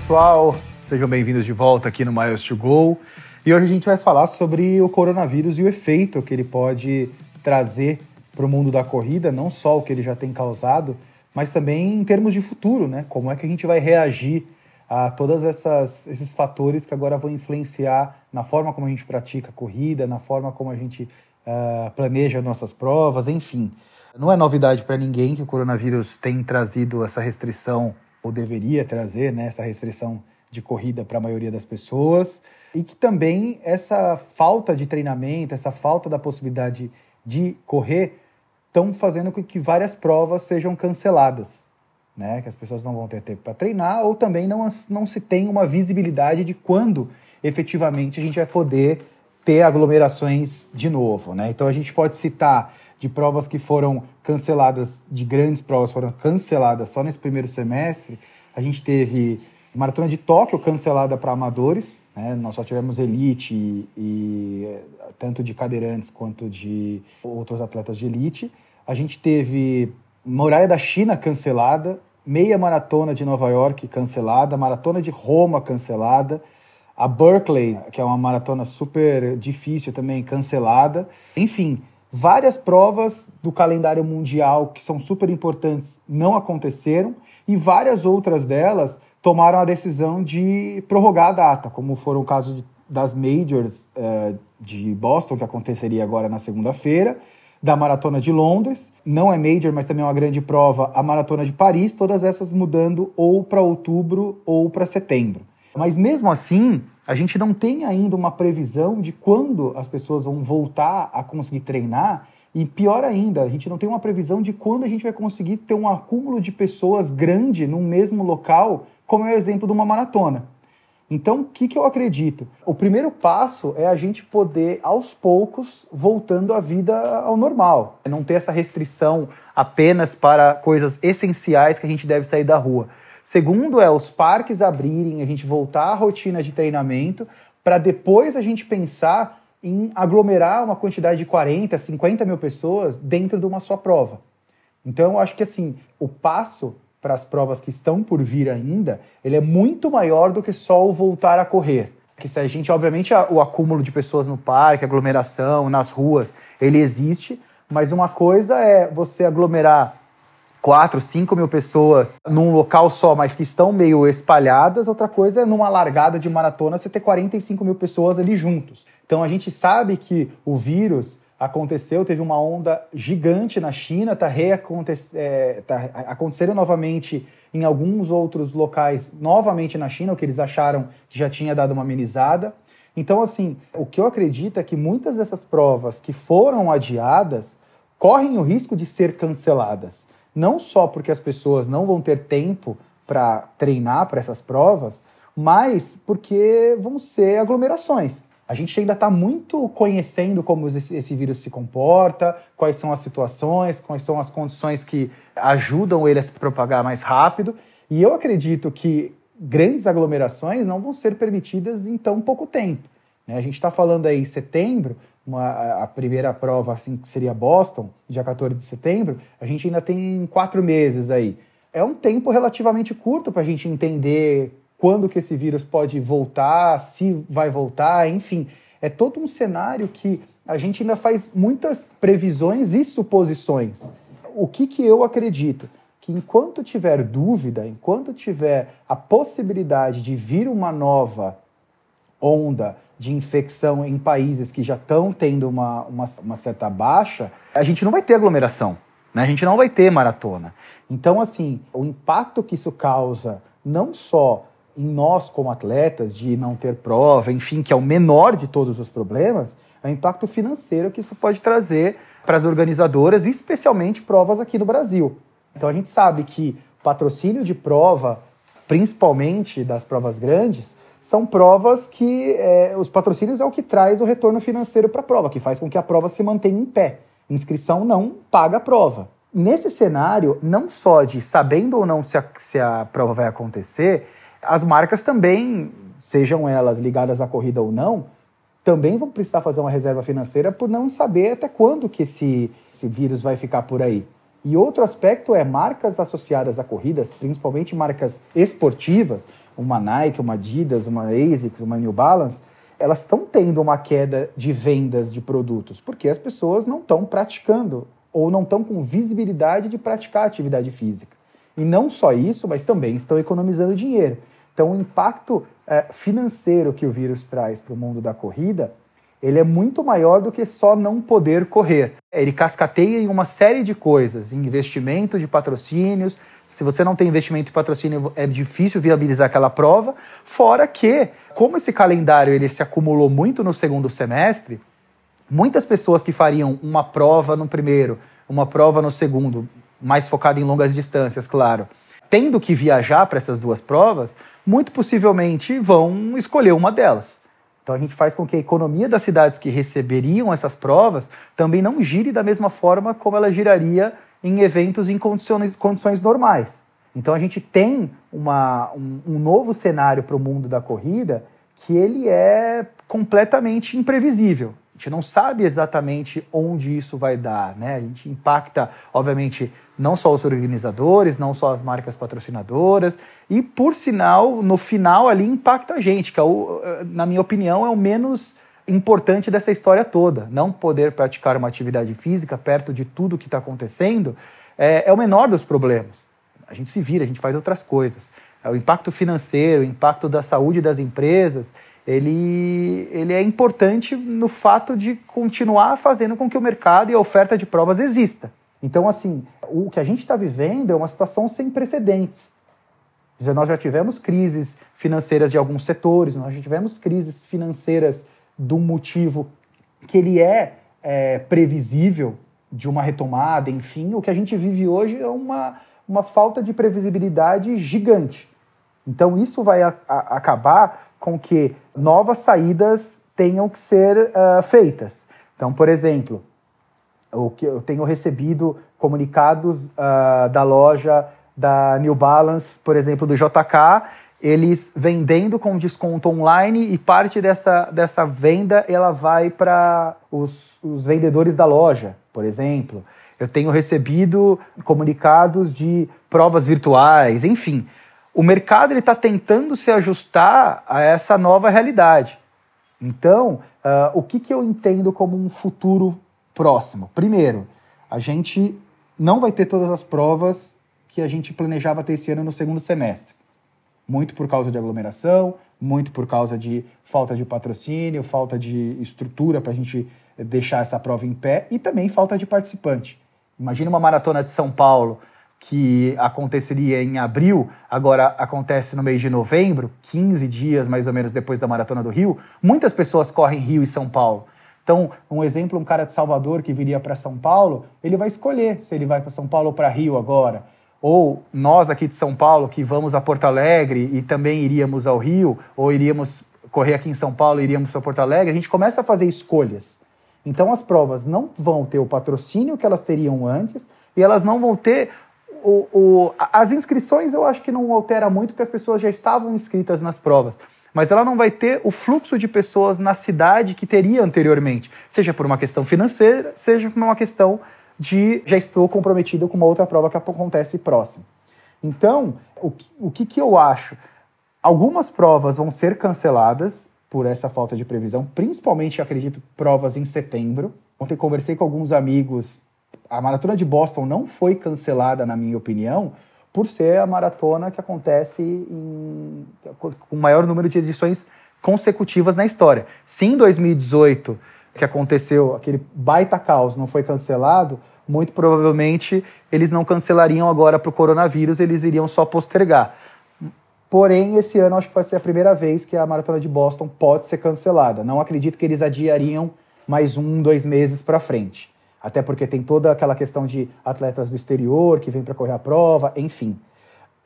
pessoal, sejam bem-vindos de volta aqui no Miles to Go. E hoje a gente vai falar sobre o coronavírus e o efeito que ele pode trazer para o mundo da corrida, não só o que ele já tem causado, mas também em termos de futuro, né? Como é que a gente vai reagir a todos esses fatores que agora vão influenciar na forma como a gente pratica a corrida, na forma como a gente uh, planeja nossas provas, enfim. Não é novidade para ninguém que o coronavírus tem trazido essa restrição, ou deveria trazer, né, essa restrição de corrida para a maioria das pessoas, e que também essa falta de treinamento, essa falta da possibilidade de correr, estão fazendo com que várias provas sejam canceladas. Né? Que as pessoas não vão ter tempo para treinar, ou também não, não se tem uma visibilidade de quando efetivamente a gente vai poder ter aglomerações de novo. Né? Então a gente pode citar de provas que foram canceladas, de grandes provas foram canceladas só nesse primeiro semestre. A gente teve Maratona de Tóquio cancelada para amadores, né? nós só tivemos elite e, e, tanto de cadeirantes quanto de outros atletas de elite. A gente teve Muralha da China cancelada, meia maratona de Nova York cancelada, maratona de Roma cancelada, a Berkeley, que é uma maratona super difícil também, cancelada. Enfim, várias provas do calendário mundial que são super importantes não aconteceram e várias outras delas tomaram a decisão de prorrogar a data, como foram o caso das majors uh, de Boston, que aconteceria agora na segunda-feira, da Maratona de Londres, não é major, mas também é uma grande prova, a Maratona de Paris, todas essas mudando ou para outubro ou para setembro. Mas mesmo assim, a gente não tem ainda uma previsão de quando as pessoas vão voltar a conseguir treinar. E pior ainda, a gente não tem uma previsão de quando a gente vai conseguir ter um acúmulo de pessoas grande no mesmo local, como é o exemplo de uma maratona. Então, o que, que eu acredito? O primeiro passo é a gente poder, aos poucos, voltando a vida ao normal. Não ter essa restrição apenas para coisas essenciais que a gente deve sair da rua. Segundo é os parques abrirem, a gente voltar à rotina de treinamento, para depois a gente pensar em aglomerar uma quantidade de 40, 50 mil pessoas dentro de uma só prova. Então, eu acho que assim, o passo para as provas que estão por vir ainda, ele é muito maior do que só o voltar a correr. Que se a gente, obviamente, o acúmulo de pessoas no parque, aglomeração, nas ruas, ele existe, mas uma coisa é você aglomerar 4, 5 mil pessoas num local só, mas que estão meio espalhadas. Outra coisa é numa largada de maratona você ter 45 mil pessoas ali juntos. Então a gente sabe que o vírus aconteceu, teve uma onda gigante na China, está é, tá acontecendo novamente em alguns outros locais, novamente na China, o que eles acharam que já tinha dado uma amenizada. Então, assim, o que eu acredito é que muitas dessas provas que foram adiadas correm o risco de ser canceladas. Não só porque as pessoas não vão ter tempo para treinar para essas provas, mas porque vão ser aglomerações. A gente ainda está muito conhecendo como esse vírus se comporta, quais são as situações, quais são as condições que ajudam ele a se propagar mais rápido. E eu acredito que grandes aglomerações não vão ser permitidas em tão pouco tempo. Né? A gente está falando aí em setembro, uma, a primeira prova assim, que seria Boston, dia 14 de setembro, a gente ainda tem quatro meses aí. É um tempo relativamente curto para a gente entender quando que esse vírus pode voltar, se vai voltar, enfim. É todo um cenário que a gente ainda faz muitas previsões e suposições. O que, que eu acredito? Que enquanto tiver dúvida, enquanto tiver a possibilidade de vir uma nova onda de infecção em países que já estão tendo uma, uma, uma, certa baixa, a gente não vai ter aglomeração, né? a gente não vai ter maratona. Então, assim, o impacto que isso causa, não só em nós como atletas de não ter prova, enfim, que é o menor de todos os problemas, é o impacto financeiro que isso pode trazer para as organizadoras, especialmente provas aqui no Brasil. Então a gente sabe que patrocínio de prova, principalmente das provas grandes, são provas que é, os patrocínios é o que traz o retorno financeiro para a prova, que faz com que a prova se mantenha em pé. Inscrição não paga a prova. Nesse cenário, não só de sabendo ou não se a, se a prova vai acontecer, as marcas também, sejam elas ligadas à corrida ou não, também vão precisar fazer uma reserva financeira por não saber até quando que esse, esse vírus vai ficar por aí. E outro aspecto é marcas associadas a corridas, principalmente marcas esportivas, uma Nike, uma Adidas, uma ASICS, uma New Balance, elas estão tendo uma queda de vendas de produtos, porque as pessoas não estão praticando ou não estão com visibilidade de praticar atividade física. E não só isso, mas também estão economizando dinheiro. Então, o impacto é, financeiro que o vírus traz para o mundo da corrida, ele é muito maior do que só não poder correr. Ele cascateia em uma série de coisas, investimento de patrocínios. Se você não tem investimento de patrocínio, é difícil viabilizar aquela prova. Fora que, como esse calendário ele se acumulou muito no segundo semestre, muitas pessoas que fariam uma prova no primeiro, uma prova no segundo, mais focada em longas distâncias, claro, tendo que viajar para essas duas provas, muito possivelmente vão escolher uma delas. Então a gente faz com que a economia das cidades que receberiam essas provas também não gire da mesma forma como ela giraria em eventos em condições, condições normais. Então a gente tem uma, um, um novo cenário para o mundo da corrida que ele é completamente imprevisível. A gente não sabe exatamente onde isso vai dar, né? A gente impacta, obviamente, não só os organizadores, não só as marcas patrocinadoras, e por sinal, no final ali impacta a gente, que é o, na minha opinião é o menos importante dessa história toda. Não poder praticar uma atividade física perto de tudo que está acontecendo é, é o menor dos problemas. A gente se vira, a gente faz outras coisas. É o impacto financeiro, o impacto da saúde das empresas, ele, ele é importante no fato de continuar fazendo com que o mercado e a oferta de provas exista. Então, assim, o que a gente está vivendo é uma situação sem precedentes. Nós já tivemos crises financeiras de alguns setores, nós já tivemos crises financeiras do motivo que ele é, é previsível de uma retomada, enfim, o que a gente vive hoje é uma, uma falta de previsibilidade gigante. Então, isso vai a, a, acabar com que novas saídas tenham que ser uh, feitas. Então, por exemplo, o que eu tenho recebido comunicados uh, da loja da New Balance, por exemplo, do JK, eles vendendo com desconto online e parte dessa, dessa venda ela vai para os, os vendedores da loja, por exemplo. Eu tenho recebido comunicados de provas virtuais, enfim. O mercado está tentando se ajustar a essa nova realidade. Então, uh, o que, que eu entendo como um futuro próximo? Primeiro, a gente não vai ter todas as provas que a gente planejava ter esse ano no segundo semestre. Muito por causa de aglomeração, muito por causa de falta de patrocínio, falta de estrutura para a gente deixar essa prova em pé e também falta de participante. Imagina uma maratona de São Paulo que aconteceria em abril, agora acontece no mês de novembro, 15 dias mais ou menos depois da Maratona do Rio. Muitas pessoas correm Rio e São Paulo. Então, um exemplo, um cara de Salvador que viria para São Paulo, ele vai escolher se ele vai para São Paulo ou para Rio agora. Ou nós aqui de São Paulo que vamos a Porto Alegre e também iríamos ao Rio, ou iríamos correr aqui em São Paulo e iríamos para Porto Alegre, a gente começa a fazer escolhas. Então as provas não vão ter o patrocínio que elas teriam antes e elas não vão ter o, o, as inscrições eu acho que não altera muito, porque as pessoas já estavam inscritas nas provas. Mas ela não vai ter o fluxo de pessoas na cidade que teria anteriormente, seja por uma questão financeira, seja por uma questão de já estou comprometido com uma outra prova que acontece próximo. Então, o, o que, que eu acho? Algumas provas vão ser canceladas por essa falta de previsão, principalmente, acredito, provas em setembro. Ontem conversei com alguns amigos a maratona de Boston não foi cancelada, na minha opinião, por ser a maratona que acontece em, com o maior número de edições consecutivas na história. Se em 2018, que aconteceu aquele baita caos, não foi cancelado, muito provavelmente eles não cancelariam agora para o coronavírus, eles iriam só postergar. Porém, esse ano acho que vai ser a primeira vez que a maratona de Boston pode ser cancelada. Não acredito que eles adiariam mais um, dois meses para frente. Até porque tem toda aquela questão de atletas do exterior que vêm para correr a prova, enfim.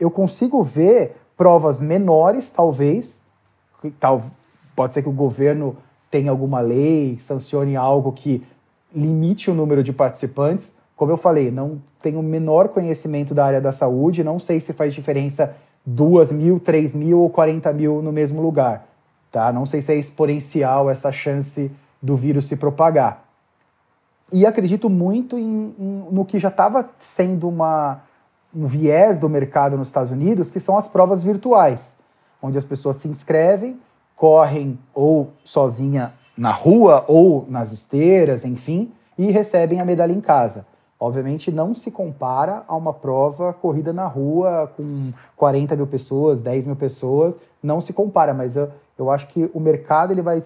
Eu consigo ver provas menores, talvez. Tal, pode ser que o governo tenha alguma lei, sancione algo que limite o número de participantes. Como eu falei, não tenho o menor conhecimento da área da saúde, não sei se faz diferença 2 mil, 3 mil ou 40 mil no mesmo lugar. Tá? Não sei se é exponencial essa chance do vírus se propagar. E acredito muito em, em, no que já estava sendo uma, um viés do mercado nos Estados Unidos, que são as provas virtuais, onde as pessoas se inscrevem, correm ou sozinha na rua ou nas esteiras, enfim, e recebem a medalha em casa. Obviamente não se compara a uma prova corrida na rua com 40 mil pessoas, 10 mil pessoas, não se compara, mas eu, eu acho que o mercado ele vai,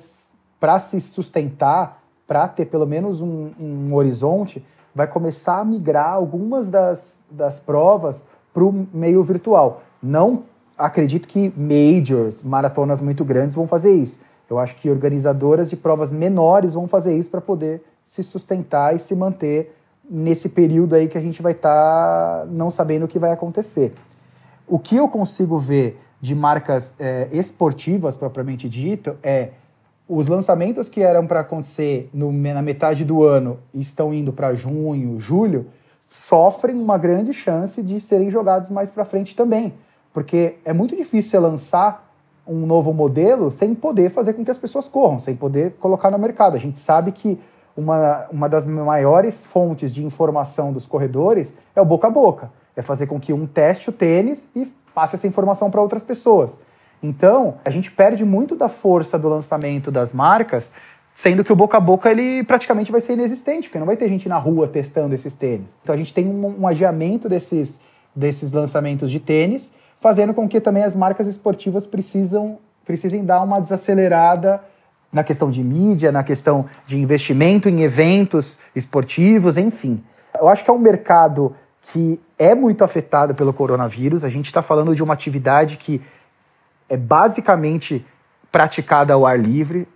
para se sustentar, para ter pelo menos um, um, horizonte, vai começar a migrar algumas das, das provas para o meio virtual. Não acredito que majors, maratonas muito grandes vão fazer isso. Eu acho que organizadoras de provas menores vão fazer isso para poder se sustentar e se manter nesse período aí que a gente vai estar tá não sabendo o que vai acontecer. O que eu consigo ver de marcas é, esportivas, propriamente dito, é os lançamentos que eram para acontecer no, na metade do ano estão indo para junho, julho, sofrem uma grande chance de serem jogados mais para frente também. Porque é muito difícil você lançar um novo modelo sem poder fazer com que as pessoas corram, sem poder colocar no mercado. A gente sabe que uma, uma das maiores fontes de informação dos corredores é o boca a boca. É fazer com que um teste o tênis e passe essa informação para outras pessoas. Então, a gente perde muito da força do lançamento das marcas, sendo que o boca a boca ele praticamente vai ser inexistente, porque não vai ter gente na rua testando esses tênis. Então, a gente tem um, um adiamento desses, desses lançamentos de tênis, fazendo com que também as marcas esportivas precisam, precisem dar uma desacelerada na questão de mídia, na questão de investimento em eventos esportivos, enfim. Eu acho que é um mercado que é muito afetado pelo coronavírus. A gente está falando de uma atividade que é basicamente praticada ao ar livre.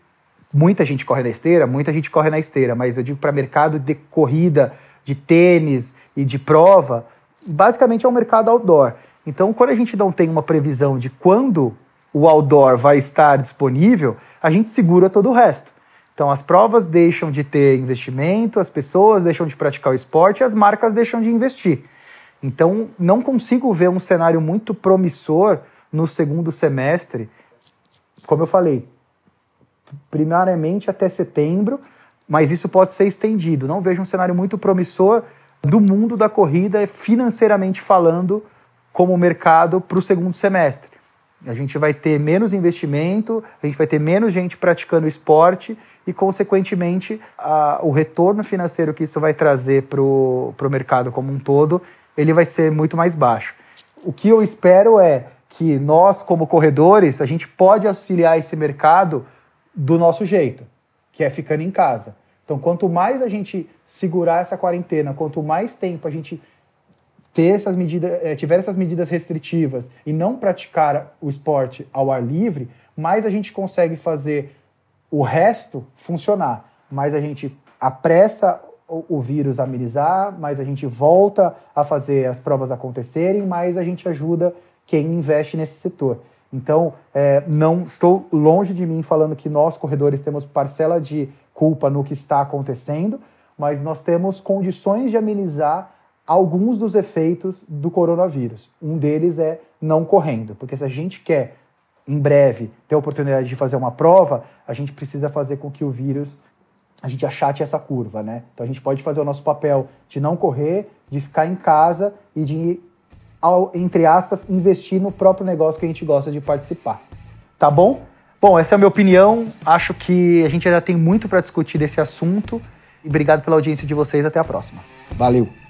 Muita gente corre na esteira, muita gente corre na esteira, mas eu digo para mercado de corrida, de tênis e de prova, basicamente é um mercado outdoor. Então, quando a gente não tem uma previsão de quando o outdoor vai estar disponível, a gente segura todo o resto. Então as provas deixam de ter investimento, as pessoas deixam de praticar o esporte as marcas deixam de investir. Então não consigo ver um cenário muito promissor no segundo semestre. Como eu falei, primariamente até setembro, mas isso pode ser estendido. Não vejo um cenário muito promissor do mundo da corrida financeiramente falando como mercado para o segundo semestre. A gente vai ter menos investimento, a gente vai ter menos gente praticando esporte e, consequentemente, a, o retorno financeiro que isso vai trazer para o mercado como um todo, ele vai ser muito mais baixo. O que eu espero é que nós, como corredores, a gente pode auxiliar esse mercado do nosso jeito, que é ficando em casa. Então, quanto mais a gente segurar essa quarentena, quanto mais tempo a gente ter essas medidas, é, tiver essas medidas restritivas e não praticar o esporte ao ar livre, mais a gente consegue fazer o resto funcionar. Mais a gente apressa o, o vírus a amenizar, mais a gente volta a fazer as provas acontecerem, mais a gente ajuda quem investe nesse setor. Então, é, não estou longe de mim falando que nós, corredores, temos parcela de culpa no que está acontecendo, mas nós temos condições de amenizar alguns dos efeitos do coronavírus. Um deles é não correndo, porque se a gente quer em breve ter a oportunidade de fazer uma prova, a gente precisa fazer com que o vírus a gente achate essa curva, né? Então a gente pode fazer o nosso papel de não correr, de ficar em casa e de entre aspas investir no próprio negócio que a gente gosta de participar. Tá bom? Bom, essa é a minha opinião. Acho que a gente ainda tem muito para discutir desse assunto. E obrigado pela audiência de vocês. Até a próxima. Valeu!